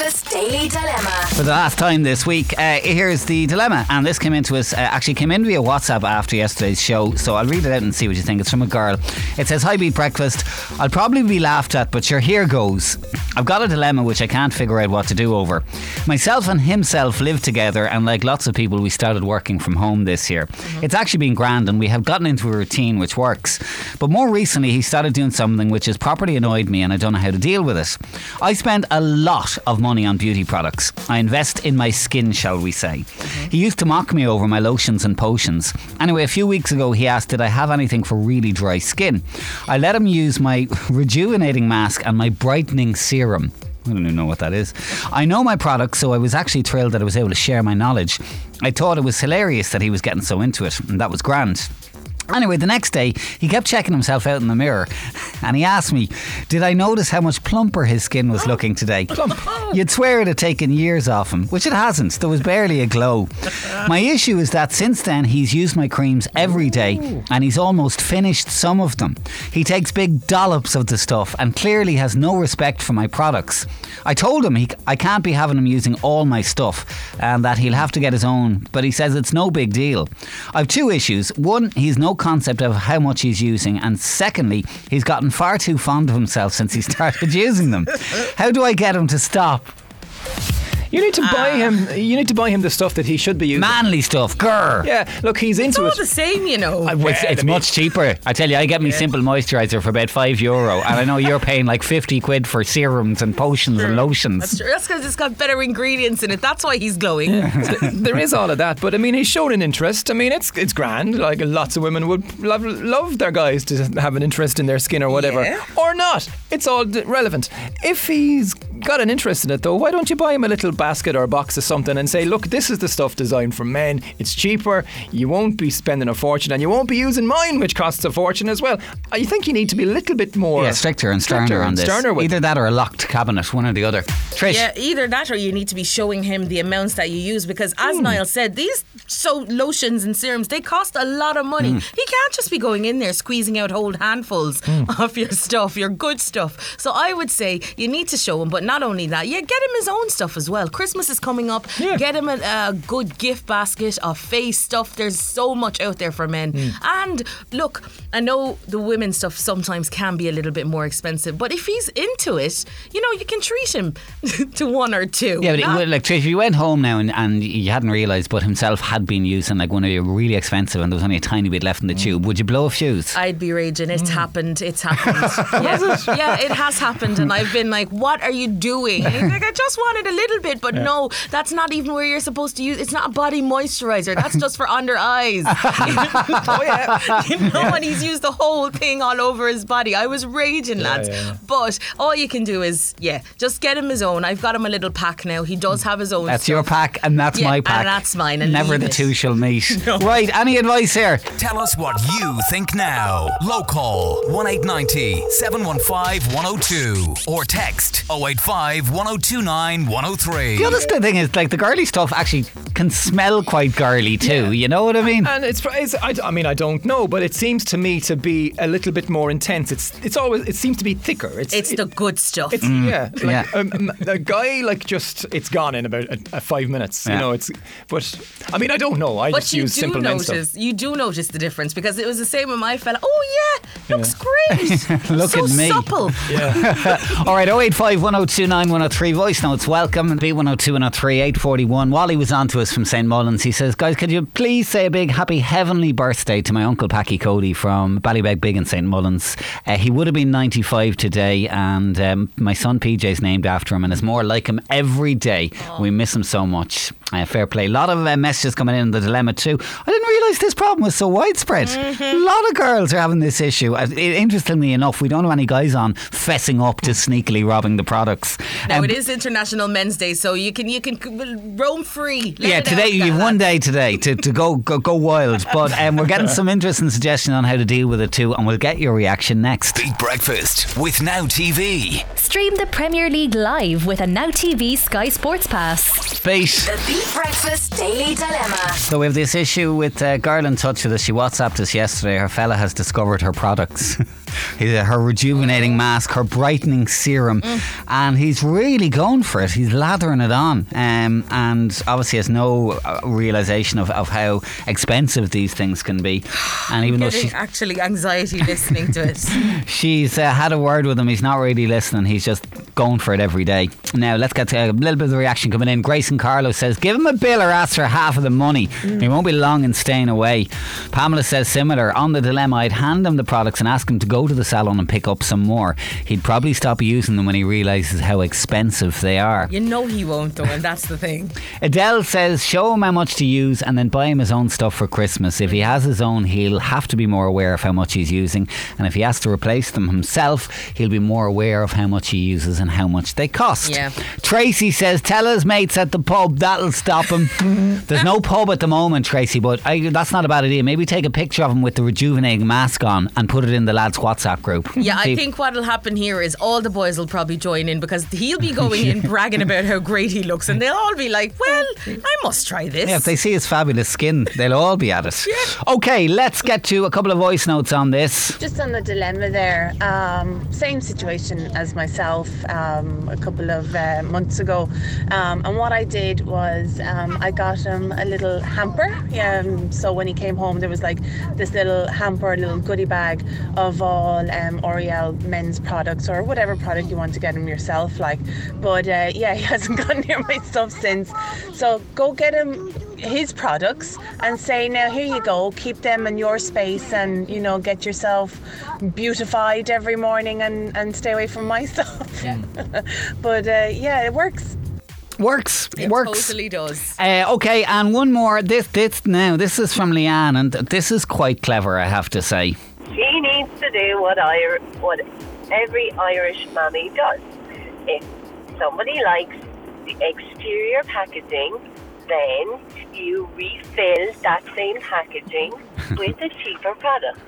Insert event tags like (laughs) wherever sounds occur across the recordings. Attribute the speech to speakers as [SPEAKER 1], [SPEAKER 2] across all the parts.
[SPEAKER 1] Breakfast Daily Dilemma.
[SPEAKER 2] For the last time this week, uh, here's the dilemma. And this came into us, uh, actually came in via WhatsApp after yesterday's show. So I'll read it out and see what you think. It's from a girl. It says, Hi, Beat Breakfast. I'll probably be laughed at, but sure, here goes. I've got a dilemma which I can't figure out what to do over. Myself and himself live together, and like lots of people, we started working from home this year. It's actually been grand, and we have gotten into a routine which works. But more recently, he started doing something which has properly annoyed me, and I don't know how to deal with it. I spend a lot of money on beauty products. I invest in my skin, shall we say. He used to mock me over my lotions and potions. Anyway, a few weeks ago, he asked, Did I have anything for really dry skin? I let him use my (laughs) rejuvenating mask and my brightening serum. I don't even know what that is. I know my products, so I was actually thrilled that I was able to share my knowledge. I thought it was hilarious that he was getting so into it, and that was grand. Anyway, the next day, he kept checking himself out in the mirror (laughs) and he asked me, Did I notice how much plumper his skin was looking today? You'd swear it had taken years off him, which it hasn't. There was barely a glow. My issue is that since then, he's used my creams every day and he's almost finished some of them. He takes big dollops of the stuff and clearly has no respect for my products. I told him he, I can't be having him using all my stuff and that he'll have to get his own, but he says it's no big deal. I've two issues. One, he's no concept of how much he's using, and secondly, he's gotten far too fond of himself since he started (laughs) using them. How do I get him to stop?
[SPEAKER 3] You need to buy him. You need to buy him the stuff that he should be using.
[SPEAKER 2] Manly stuff, grr.
[SPEAKER 3] Yeah, look, he's into
[SPEAKER 4] It's
[SPEAKER 3] into
[SPEAKER 4] all
[SPEAKER 3] it.
[SPEAKER 4] the same, you know.
[SPEAKER 2] Uh, It's, it's much cheaper. I tell you, I get me simple moisturizer for about five euro, and I know you're paying like fifty quid for serums and potions and lotions.
[SPEAKER 4] That's true. That's because it's got better ingredients in it. That's why he's glowing.
[SPEAKER 3] there is all of that, but I mean, he's shown an interest. I mean, it's it's grand. Like lots of women would love, love their guys to have an interest in their skin or whatever,
[SPEAKER 4] Yeah.
[SPEAKER 3] or not. It's all d- relevant. If he's got an interest in it, though, why don't you buy him a little basket or a box of something and say, look, this is the stuff designed for men. It's cheaper. You won't be spending a fortune, and you won't be using mine, which costs a fortune as well. I think you need to be a little bit more
[SPEAKER 2] Yeah, stricter and sterner
[SPEAKER 3] stricter
[SPEAKER 2] on
[SPEAKER 3] and
[SPEAKER 2] this.
[SPEAKER 3] sterner with
[SPEAKER 2] Either that or a locked cabinet, one or the other. Trish,
[SPEAKER 4] Yeah, either that or you need to be showing him the amounts that you use because, as
[SPEAKER 3] Hmm.
[SPEAKER 4] Niall said, these so lotions and serums they cost a lot of money.
[SPEAKER 3] Hmm.
[SPEAKER 4] He can't just be going in there squeezing out whole handfuls
[SPEAKER 3] Hmm. (laughs)
[SPEAKER 4] of your stuff, your good stuff. So I would say you need to show him, but not only that, yeah, get him his own stuff as well. Christmas is coming up.
[SPEAKER 3] Yeah.
[SPEAKER 4] Get him a, a good gift basket of face stuff. There's so much out there for men.
[SPEAKER 3] Hmm.
[SPEAKER 4] And look, I know the women's stuff sometimes can be a little bit more expensive, but if he's into it, you know, you can treat him (laughs) to one or two.
[SPEAKER 2] Yeah, but it,
[SPEAKER 4] Not-
[SPEAKER 2] would- like if you went home now and, and you hadn't realised, but himself had been using like one of your really expensive, and there was only a tiny bit left in the tube, would you blow a fuse?
[SPEAKER 4] I'd be raging. It's happened. It's happened. (laughs) yeah. yeah, it has happened. And (laughs) I've been like, what are you doing? And he's like, I just wanted a little bit. But no, that's not even where you're supposed to use It's not a body moisturizer. That's just for under eyes. (laughs) (laughs) oh, yeah. You know, when he's used the whole thing all over his body. I was raging, lads.
[SPEAKER 3] yeah.
[SPEAKER 4] But all you can do is, yeah, just get him his own. I've got him a little pack now. He does have his own.
[SPEAKER 2] That's
[SPEAKER 4] stuff.
[SPEAKER 2] your pack, and that's
[SPEAKER 4] Yeah,
[SPEAKER 2] my
[SPEAKER 4] and that's mine, and
[SPEAKER 2] Never the
[SPEAKER 4] it.
[SPEAKER 2] two shall meet. (laughs) Right, any advice here?
[SPEAKER 5] Tell us what you think now. Local 1890 715 102 or text 085 1029 103.
[SPEAKER 2] The other st- thing is, like, the girly stuff actually can smell quite girly too. You know what I mean?
[SPEAKER 3] And it's, it's I, I mean I don't know, but it seems to me to be a little bit more intense. It's it's always it seems to be thicker. It's
[SPEAKER 4] It's
[SPEAKER 3] it-
[SPEAKER 4] the good stuff.
[SPEAKER 3] It's yeah, like
[SPEAKER 2] Yeah.
[SPEAKER 3] Um, a guy like just it's gone in about a, a five minutes.
[SPEAKER 2] Yeah.
[SPEAKER 3] You know, it's but I mean I don't know. I
[SPEAKER 4] But
[SPEAKER 3] just
[SPEAKER 4] you
[SPEAKER 3] use
[SPEAKER 4] do
[SPEAKER 3] simple men stuff.
[SPEAKER 4] notice, you do notice the difference because it was the same with my fella. Oh yeah, looks great. (laughs)
[SPEAKER 2] Look
[SPEAKER 4] so
[SPEAKER 2] at me.
[SPEAKER 4] supple. Yeah. (laughs)
[SPEAKER 2] All right, 085 1029 103 voice notes. Welcome. B102 103 841. Wally was on to us from St. Mullins. He says, Guys, could you please say a big happy heavenly birthday to my uncle Packy Cody from Ballybeg Big in St. Mullins? Uh, he would have been 95 today, and um, my son PJ's named after him and is more like him every day. We miss him so much. Uh, fair play. A lot of uh, messages coming in the dilemma too. I didn't realise this problem was so widespread. A lot of girls are having this issue. Uh, i- interestingly enough, we don't have any guys on fessing up to sneakily robbing the products.
[SPEAKER 4] Now
[SPEAKER 2] Um,
[SPEAKER 4] it is International Men's Day, so you can you can roam free. Let
[SPEAKER 2] yeah, today you've one day today to, to go, go go wild. But um, we're getting some (laughs) interesting suggestions on how to deal with it too, and we'll get your reaction next.
[SPEAKER 5] Beat Breakfast with Now TV.
[SPEAKER 1] Stream the Premier League live with a Now TV Sky Sports Pass.
[SPEAKER 2] Fate.
[SPEAKER 1] The Beat Breakfast Daily Dilemma.
[SPEAKER 2] So we have this issue with uh, girl in touch with us. She WhatsApped us yesterday. Her fella has discovered her products. (laughs) her rejuvenating mask, her brightening serum,
[SPEAKER 4] Mm.
[SPEAKER 2] and he's really going for it. He's lathering it on, um, and obviously has no uh, realization of, of how expensive these things can be. (sighs) And even though
[SPEAKER 4] Getting
[SPEAKER 2] she,
[SPEAKER 4] actually anxiety listening to it. (laughs)
[SPEAKER 2] she's uh, had a word with him, he's not really listening. He's just going for it every day. Now let's get a little bit of the reaction coming in. Grayson Carlo says, "Give him a bill or ask for half of the money. Mm. He won't be long in staying away." Pamela says similar. On the dilemma, I'd hand him the products and ask him to go to the salon and pick up some more. He'd probably stop using them when he realizes how expensive they are.
[SPEAKER 4] You know he won't though, and that's the thing. (laughs)
[SPEAKER 2] Adele says, show him how much to use and then buy him his own stuff for Christmas. If he has his own, he'll have to be more aware of how much he's using. And if he has to replace them himself, he'll be more aware of how much he uses and how much they cost.
[SPEAKER 4] Yeah.
[SPEAKER 2] Tracy says, tell his mates at the pub, that'll stop him. (laughs) There's no pub at the moment, Tracy, but I, that's not a bad idea. Maybe take a picture of him with the rejuvenating mask on and put it in the lads' WhatsApp group.
[SPEAKER 4] Yeah, I
[SPEAKER 2] See-
[SPEAKER 4] think what'll happen here is all the boys will probably join in because he'll be going in (laughs) bragging about how great he looks, and they'll all be like, "Well, I must try this."
[SPEAKER 2] Yeah, if they see his fabulous skin, they'll all be at it. (laughs) Okay, let's get to a couple of voice notes on this.
[SPEAKER 6] Just on the dilemma there, um, same situation as myself um, a couple of uh, months ago. Um, and what I did was um, I got him a little hamper. Um, so when he came home, there was like this little hamper, little goodie bag of all um, L'Oreal men's products or whatever product you want to get him yourself. Like, but uh, yeah, (laughs) he hasn't gone near my stuff since. So go get him his products and say now here you go keep them in your space and you know get yourself beautified every morning and and stay away from my (laughs) stuff but uh, yeah it works
[SPEAKER 2] Works.
[SPEAKER 4] it
[SPEAKER 2] works.
[SPEAKER 4] totally does.
[SPEAKER 2] Uh, okay, and one more. This, this now. This is from Leanne, and this is quite clever, I have to say.
[SPEAKER 7] She needs to do what I what every Irish mummy does. If somebody likes the exterior packaging, then you refill that same packaging (laughs) with a cheaper product.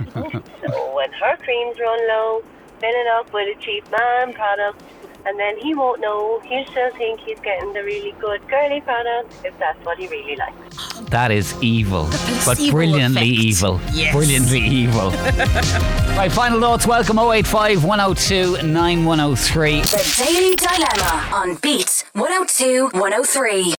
[SPEAKER 7] so when her creams run low, fill it up with a cheap man product. And then he won't know. He'll still think he's getting the really good girly product if that's what he really likes.
[SPEAKER 2] That is evil, but brilliantly
[SPEAKER 4] effect.
[SPEAKER 2] evil.
[SPEAKER 4] Yes.
[SPEAKER 2] Brilliantly evil. (laughs) right, final thoughts. Welcome 085 102 9103.
[SPEAKER 1] The Daily Dilemma on Beat 102 103.